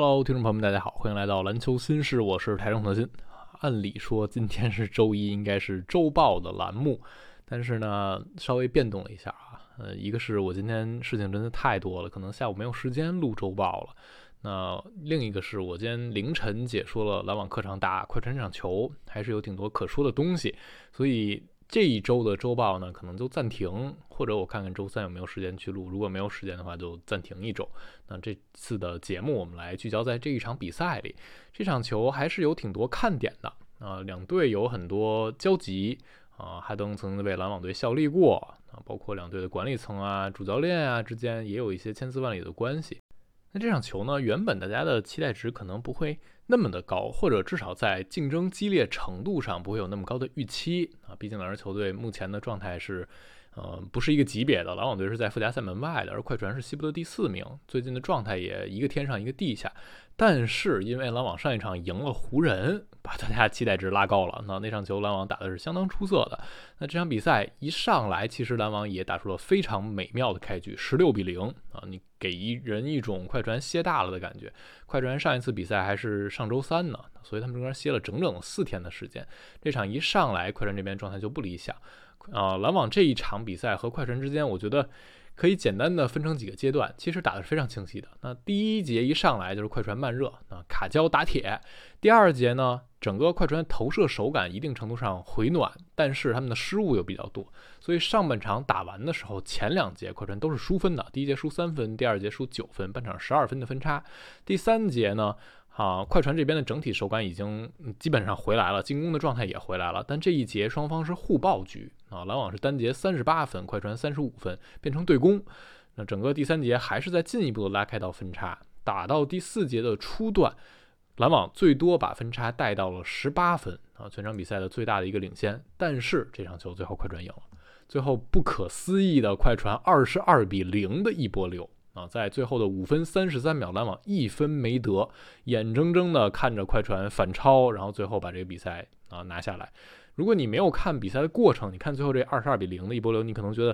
Hello，听众朋友们，大家好，欢迎来到篮球新事，我是台中特新。按理说今天是周一，应该是周报的栏目，但是呢，稍微变动了一下啊。呃，一个是我今天事情真的太多了，可能下午没有时间录周报了。那另一个是我今天凌晨解说了篮网客场打快船这场球，还是有挺多可说的东西，所以。这一周的周报呢，可能就暂停，或者我看看周三有没有时间去录。如果没有时间的话，就暂停一周。那这次的节目，我们来聚焦在这一场比赛里。这场球还是有挺多看点的啊，两队有很多交集啊。哈登曾经为篮网队效力过啊，包括两队的管理层啊、主教练啊之间也有一些千丝万缕的关系。那这场球呢，原本大家的期待值可能不会。那么的高，或者至少在竞争激烈程度上不会有那么高的预期啊。毕竟两支球队目前的状态是，呃，不是一个级别的。篮网队是在附加赛门外的，而快船是西部的第四名，最近的状态也一个天上一个地下。但是因为篮网上一场赢了湖人，把大家期待值拉高了。那那场球篮网打的是相当出色的。那这场比赛一上来，其实篮网也打出了非常美妙的开局，十六比零啊，你给一人一种快船歇大了的感觉。快船上一次比赛还是上周三呢，所以他们中间歇了整整四天的时间。这场一上来，快船这边状态就不理想啊。篮网这一场比赛和快船之间，我觉得。可以简单的分成几个阶段，其实打的非常清晰的。那第一节一上来就是快船慢热，啊卡胶打铁。第二节呢，整个快船投射手感一定程度上回暖，但是他们的失误又比较多，所以上半场打完的时候，前两节快船都是输分的，第一节输三分，第二节输九分，半场十二分的分差。第三节呢？啊，快船这边的整体手感已经基本上回来了，进攻的状态也回来了。但这一节双方是互爆局啊，篮网是单节三十八分，快船三十五分，变成对攻。那整个第三节还是在进一步的拉开到分差，打到第四节的初段，篮网最多把分差带到了十八分啊，全场比赛的最大的一个领先。但是这场球最后快船赢了，最后不可思议的快船二十二比零的一波流。啊，在最后的五分三十三秒，篮网一分没得，眼睁睁的看着快船反超，然后最后把这个比赛啊拿下来。如果你没有看比赛的过程，你看最后这二十二比零的一波流，你可能觉得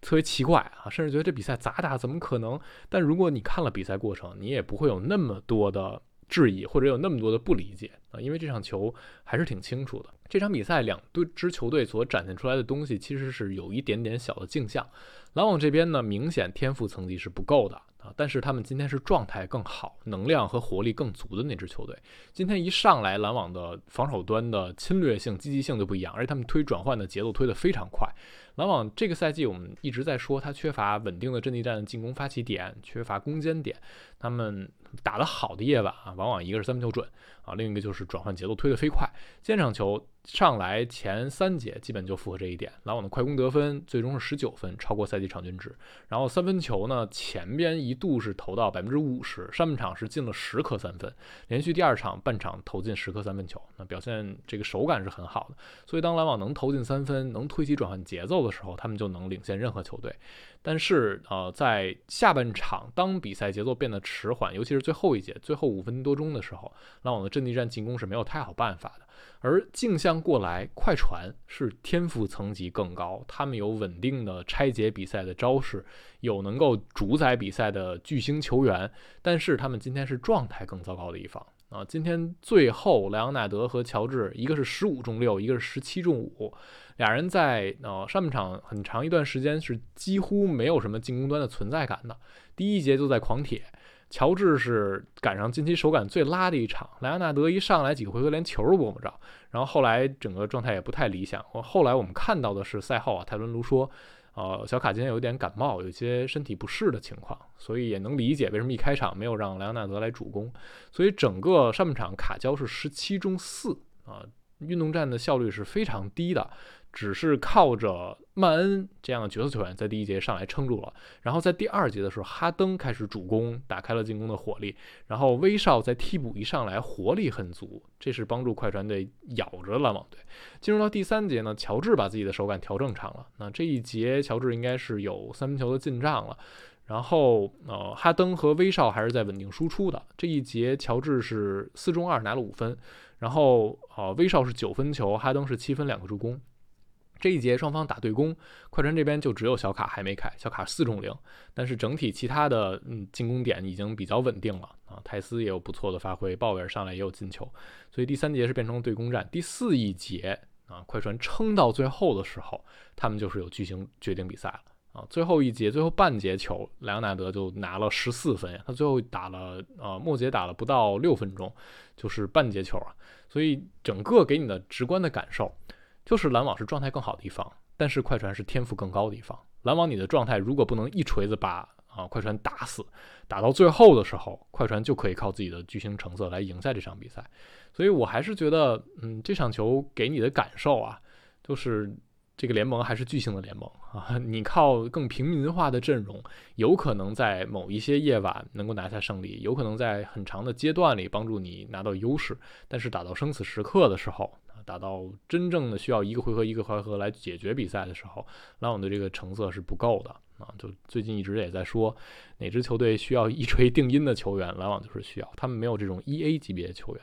特别奇怪啊，甚至觉得这比赛咋打？怎么可能？但如果你看了比赛过程，你也不会有那么多的质疑，或者有那么多的不理解啊，因为这场球还是挺清楚的。这场比赛两队支球队所展现出来的东西，其实是有一点点小的镜像。篮网这边呢，明显天赋层级是不够的啊，但是他们今天是状态更好、能量和活力更足的那支球队。今天一上来，篮网的防守端的侵略性、积极性就不一样，而且他们推转换的节奏推得非常快。篮网这个赛季我们一直在说，他缺乏稳定的阵地战进攻发起点，缺乏攻坚点。他们打得好的夜晚啊，往往一个是三分球准啊，另一个就是转换节奏推得飞快。今天场球。上来前三节基本就符合这一点，篮网的快攻得分最终是十九分，超过赛季场均值。然后三分球呢，前边一度是投到百分之五十，上半场是进了十颗三分，连续第二场半场投进十颗三分球，那表现这个手感是很好的。所以当篮网能投进三分，能推起转换节奏的时候，他们就能领先任何球队。但是呃，在下半场当比赛节奏变得迟缓，尤其是最后一节最后五分多钟的时候，篮网的阵地战进攻是没有太好办法的。而镜像过来，快船是天赋层级更高，他们有稳定的拆解比赛的招式，有能够主宰比赛的巨星球员，但是他们今天是状态更糟糕的一方啊！今天最后莱昂纳德和乔治，一个是十五中六，一个是十七中五，俩人在呃上半场很长一段时间是几乎没有什么进攻端的存在感的，第一节就在狂铁。乔治是赶上近期手感最拉的一场，莱昂纳德一上来几个回合连球都摸不着，然后后来整个状态也不太理想。后来我们看到的是赛后啊，泰伦卢说，呃，小卡今天有点感冒，有些身体不适的情况，所以也能理解为什么一开场没有让莱昂纳德来主攻。所以整个上半场卡焦是十七中四啊，运动战的效率是非常低的。只是靠着曼恩这样的角色球员在第一节上来撑住了，然后在第二节的时候，哈登开始主攻，打开了进攻的火力，然后威少在替补一上来，活力很足，这是帮助快船队咬着篮网队。进入到第三节呢，乔治把自己的手感调正常了，那这一节乔治应该是有三分球的进账了，然后呃，哈登和威少还是在稳定输出的。这一节乔治是四中二拿了五分，然后呃，威少是九分球，哈登是七分两个助攻。这一节双方打对攻，快船这边就只有小卡还没开，小卡四中零，但是整体其他的嗯进攻点已经比较稳定了啊，泰斯也有不错的发挥，鲍威尔上来也有进球，所以第三节是变成对攻战。第四一节啊，快船撑到最后的时候，他们就是有巨星决定比赛了啊，最后一节最后半节球，莱昂纳德就拿了十四分，他最后打了呃末节打了不到六分钟，就是半节球啊，所以整个给你的直观的感受。就是篮网是状态更好的一方，但是快船是天赋更高的一方。篮网你的状态如果不能一锤子把啊快船打死，打到最后的时候，快船就可以靠自己的巨星成色来赢下这场比赛。所以我还是觉得，嗯，这场球给你的感受啊，就是这个联盟还是巨星的联盟啊。你靠更平民化的阵容，有可能在某一些夜晚能够拿下胜利，有可能在很长的阶段里帮助你拿到优势，但是打到生死时刻的时候。打到真正的需要一个回合一个回合来解决比赛的时候，篮网的这个成色是不够的啊！就最近一直也在说，哪支球队需要一锤定音的球员，篮网就是需要，他们没有这种一 A 级别的球员。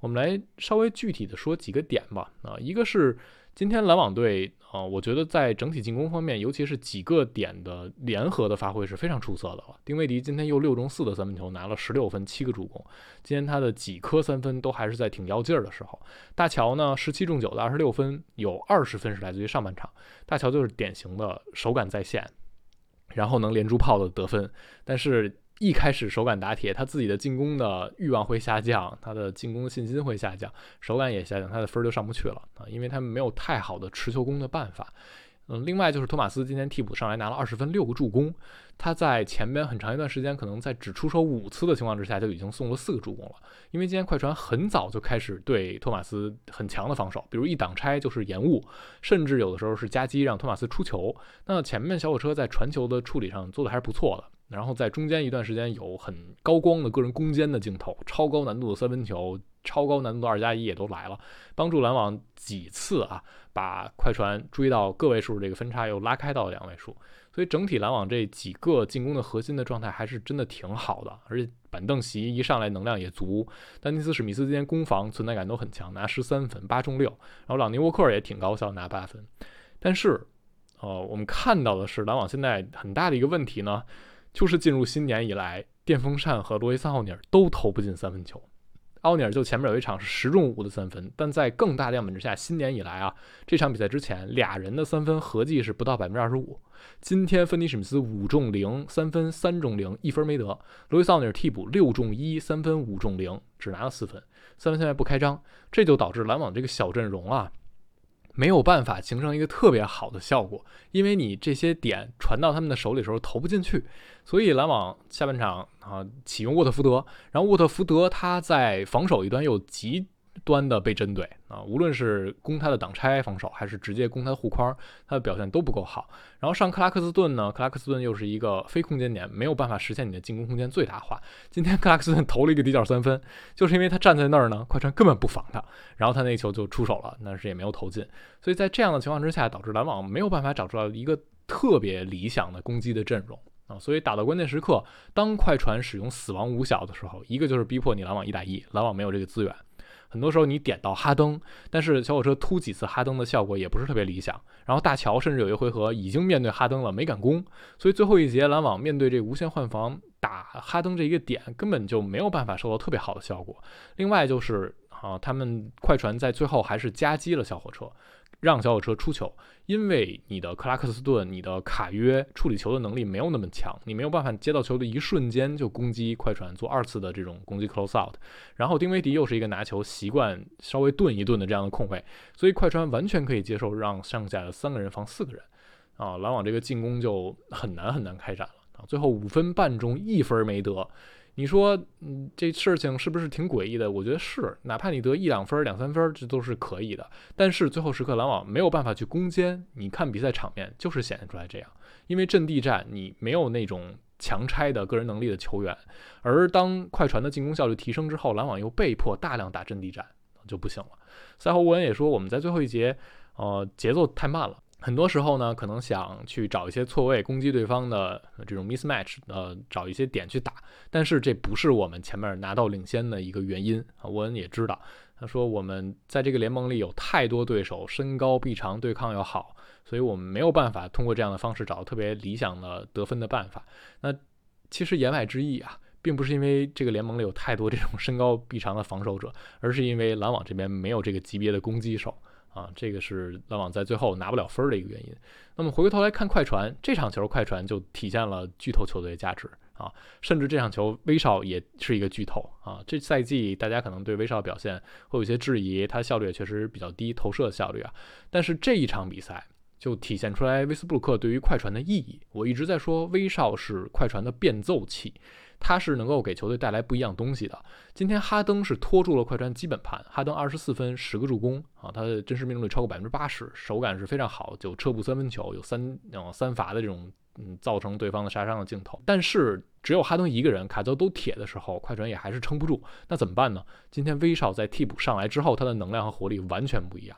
我们来稍微具体的说几个点吧啊，一个是。今天篮网队啊，我觉得在整体进攻方面，尤其是几个点的联合的发挥是非常出色的了。丁威迪今天又六中四的三分球，拿了十六分，七个助攻。今天他的几颗三分都还是在挺要劲儿的时候。大乔呢，十七中九的二十六分，有二十分是来自于上半场。大乔就是典型的手感在线，然后能连珠炮的得分，但是。一开始手感打铁，他自己的进攻的欲望会下降，他的进攻信心会下降，手感也下降，他的分儿就上不去了啊，因为他们没有太好的持球攻的办法。嗯，另外就是托马斯今天替补上来拿了二十分六个助攻，他在前边很长一段时间可能在只出手五次的情况之下就已经送了四个助攻了。因为今天快船很早就开始对托马斯很强的防守，比如一挡拆就是延误，甚至有的时候是夹击让托马斯出球。那前面小火车在传球的处理上做的还是不错的。然后在中间一段时间有很高光的个人攻坚的镜头，超高难度的三分球，超高难度的二加一也都来了，帮助篮网几次啊把快船追到个位数这个分差又拉开到两位数，所以整体篮网这几个进攻的核心的状态还是真的挺好的，而且板凳席一上来能量也足，丹尼斯史密斯今天攻防存在感都很强，拿十三分八中六，然后朗尼沃克也挺高效拿八分，但是呃我们看到的是篮网现在很大的一个问题呢。就是进入新年以来，电风扇和罗伊斯奥尼尔都投不进三分球。奥尼尔就前面有一场是十中五的三分，但在更大样本之下，新年以来啊，这场比赛之前俩人的三分合计是不到百分之二十五。今天芬尼史密斯五中零三分，三中零一分没得。罗伊斯奥尼尔替补六中一三分五中零，只拿了四分，三分线外不开张，这就导致篮网这个小阵容啊。没有办法形成一个特别好的效果，因为你这些点传到他们的手里时候投不进去，所以篮网下半场啊启用沃特福德，然后沃特福德他在防守一端又极。端的被针对啊，无论是攻他的挡拆防守，还是直接攻他的护框，他的表现都不够好。然后上克拉克斯顿呢，克拉克斯顿又是一个非空间点，没有办法实现你的进攻空间最大化。今天克拉克斯顿投了一个底角三分，就是因为他站在那儿呢，快船根本不防他，然后他那球就出手了，但是也没有投进。所以在这样的情况之下，导致篮网没有办法找出来一个特别理想的攻击的阵容啊。所以打到关键时刻，当快船使用死亡五小的时候，一个就是逼迫你篮网一打一，篮网没有这个资源。很多时候你点到哈登，但是小火车突几次哈登的效果也不是特别理想。然后大乔甚至有一回合已经面对哈登了，没敢攻，所以最后一节篮网面对这无限换防打哈登这一个点，根本就没有办法收到特别好的效果。另外就是啊，他们快船在最后还是夹击了小火车。让小火车出球，因为你的克拉克斯顿、你的卡约处理球的能力没有那么强，你没有办法接到球的一瞬间就攻击快船做二次的这种攻击 close out。然后丁威迪又是一个拿球习惯稍微顿一顿的这样的控卫，所以快船完全可以接受让剩下的三个人防四个人啊，篮网这个进攻就很难很难开展了啊。最后五分半中一分没得。你说，嗯，这事情是不是挺诡异的？我觉得是，哪怕你得一两分、两三分，这都是可以的。但是最后时刻，篮网没有办法去攻坚。你看比赛场面，就是显现出来这样。因为阵地战，你没有那种强拆的个人能力的球员。而当快船的进攻效率提升之后，篮网又被迫大量打阵地战，就不行了。赛后沃恩也说，我们在最后一节，呃，节奏太慢了。很多时候呢，可能想去找一些错位攻击对方的这种 mismatch，呃，找一些点去打，但是这不是我们前面拿到领先的一个原因啊。沃恩也知道，他说我们在这个联盟里有太多对手，身高臂长，对抗又好，所以我们没有办法通过这样的方式找到特别理想的得分的办法。那其实言外之意啊，并不是因为这个联盟里有太多这种身高臂长的防守者，而是因为篮网这边没有这个级别的攻击手。啊，这个是篮网在最后拿不了分的一个原因。那么回过头来看快船这场球，快船就体现了巨头球队的价值啊，甚至这场球威少也是一个巨头啊。这赛季大家可能对威少表现会有些质疑，他效率也确实比较低，投射效率啊。但是这一场比赛就体现出来威斯布鲁克对于快船的意义。我一直在说威少是快船的变奏器。他是能够给球队带来不一样东西的。今天哈登是拖住了快船基本盘，哈登二十四分，十个助攻啊，他的真实命中率超过百分之八十，手感是非常好，就车步三分球，有三嗯三罚的这种嗯造成对方的杀伤的镜头。但是只有哈登一个人，卡泽都铁的时候，快船也还是撑不住。那怎么办呢？今天威少在替补上来之后，他的能量和活力完全不一样，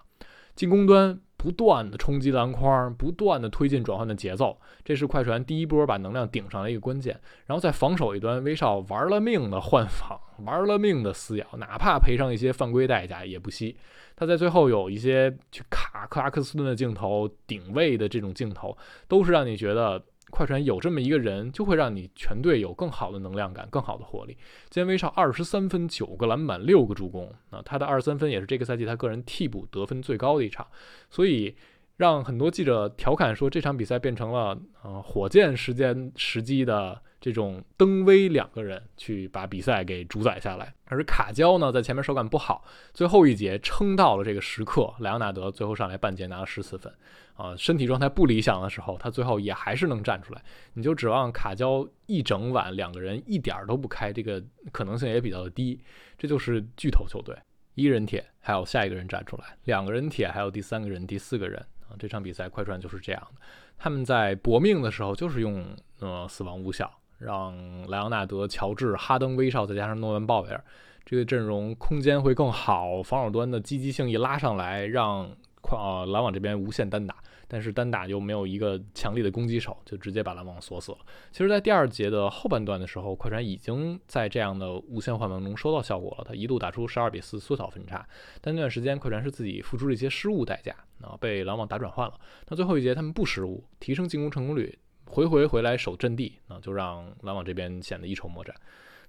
进攻端。不断的冲击篮筐，不断的推进转换的节奏，这是快船第一波把能量顶上来一个关键。然后在防守一端，威少玩了命的换防，玩了命的撕咬，哪怕赔上一些犯规代价也不惜。他在最后有一些去卡克拉克斯顿的镜头，顶位的这种镜头，都是让你觉得。快船有这么一个人，就会让你全队有更好的能量感、更好的活力。今天威少二十三分、九个篮板、六个助攻，啊，他的二十三分也是这个赛季他个人替补得分最高的一场，所以。让很多记者调侃说，这场比赛变成了呃火箭时间时机的这种登威两个人去把比赛给主宰下来，而卡焦呢在前面手感不好，最后一节撑到了这个时刻，莱昂纳德最后上来半节拿了十四分，啊，身体状态不理想的时候，他最后也还是能站出来。你就指望卡焦一整晚两个人一点都不开，这个可能性也比较低。这就是巨头球队，一人铁还有下一个人站出来，两个人铁还有第三个人、第四个人啊。这场比赛，快船就是这样的。他们在搏命的时候，就是用呃死亡无效，让莱昂纳德、乔治、哈登、威少再加上诺兰鲍威尔这个阵容空间会更好，防守端的积极性一拉上来，让快呃篮网这边无限单打。但是单打又没有一个强力的攻击手，就直接把篮网锁死了。其实，在第二节的后半段的时候，快船已经在这样的无限换防中收到效果了。他一度打出十二比四缩小分差，但那段时间快船是自己付出了一些失误代价啊，被篮网打转换了。那最后一节他们不失误，提升进攻成功率，回回回来守阵地，那就让篮网这边显得一筹莫展。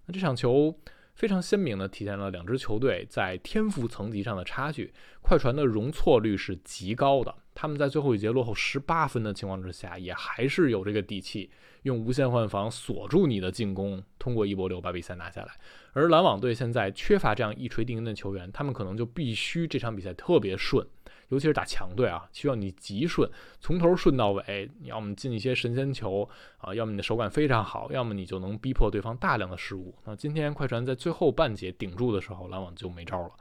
那这场球。非常鲜明地体现了两支球队在天赋层级上的差距。快船的容错率是极高的，他们在最后一节落后十八分的情况之下，也还是有这个底气用无限换防锁住你的进攻，通过一波流把比赛拿下来。而篮网队现在缺乏这样一锤定音的球员，他们可能就必须这场比赛特别顺。尤其是打强队啊，需要你极顺，从头顺到尾。要么进一些神仙球啊，要么你的手感非常好，要么你就能逼迫对方大量的失误。那今天快船在最后半节顶住的时候，篮网就没招了。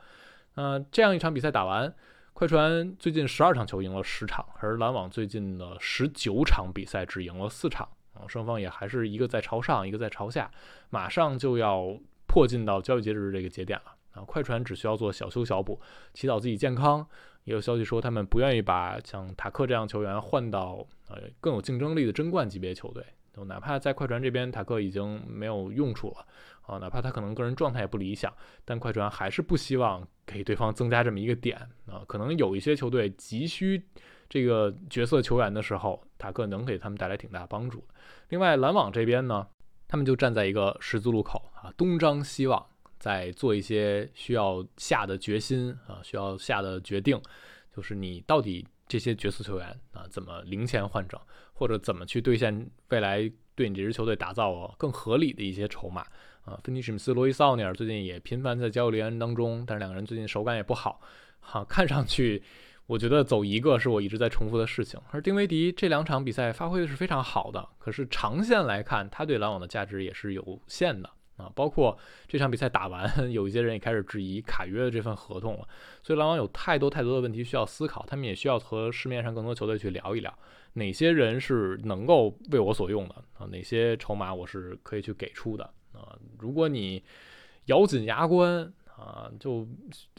那这样一场比赛打完，快船最近十二场球赢了十场，而篮网最近的十九场比赛只赢了四场啊，双方也还是一个在朝上，一个在朝下，马上就要迫近到交易截止日这个节点了啊。快船只需要做小修小补，祈祷自己健康。也有消息说，他们不愿意把像塔克这样球员换到呃更有竞争力的争冠级别球队。就哪怕在快船这边，塔克已经没有用处了啊，哪怕他可能个人状态也不理想，但快船还是不希望给对方增加这么一个点啊。可能有一些球队急需这个角色球员的时候，塔克能给他们带来挺大帮助。另外，篮网这边呢，他们就站在一个十字路口啊，东张西望。在做一些需要下的决心啊，需要下的决定，就是你到底这些角色球员啊，怎么零钱换整，或者怎么去兑现未来对你这支球队打造更合理的一些筹码啊？芬尼史密斯、罗伊·奥尼尔最近也频繁在交易联当中，但是两个人最近手感也不好，哈，看上去我觉得走一个是我一直在重复的事情。而丁威迪这两场比赛发挥的是非常好的，可是长线来看，他对篮网的价值也是有限的。啊，包括这场比赛打完，有一些人也开始质疑卡约的这份合同了。所以篮网有太多太多的问题需要思考，他们也需要和市面上更多球队去聊一聊，哪些人是能够为我所用的啊？哪些筹码我是可以去给出的啊？如果你咬紧牙关啊，就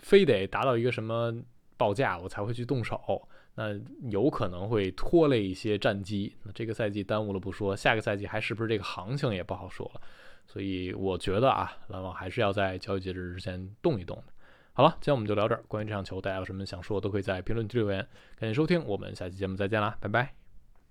非得达到一个什么报价我才会去动手，那有可能会拖累一些战机。那这个赛季耽误了不说，下个赛季还是不是这个行情也不好说了。所以我觉得啊，篮网还是要在交易截止日之前动一动的。好了，今天我们就聊这儿。关于这场球，大家有什么想说的，都可以在评论区留言。感谢收听，我们下期节目再见啦，拜拜。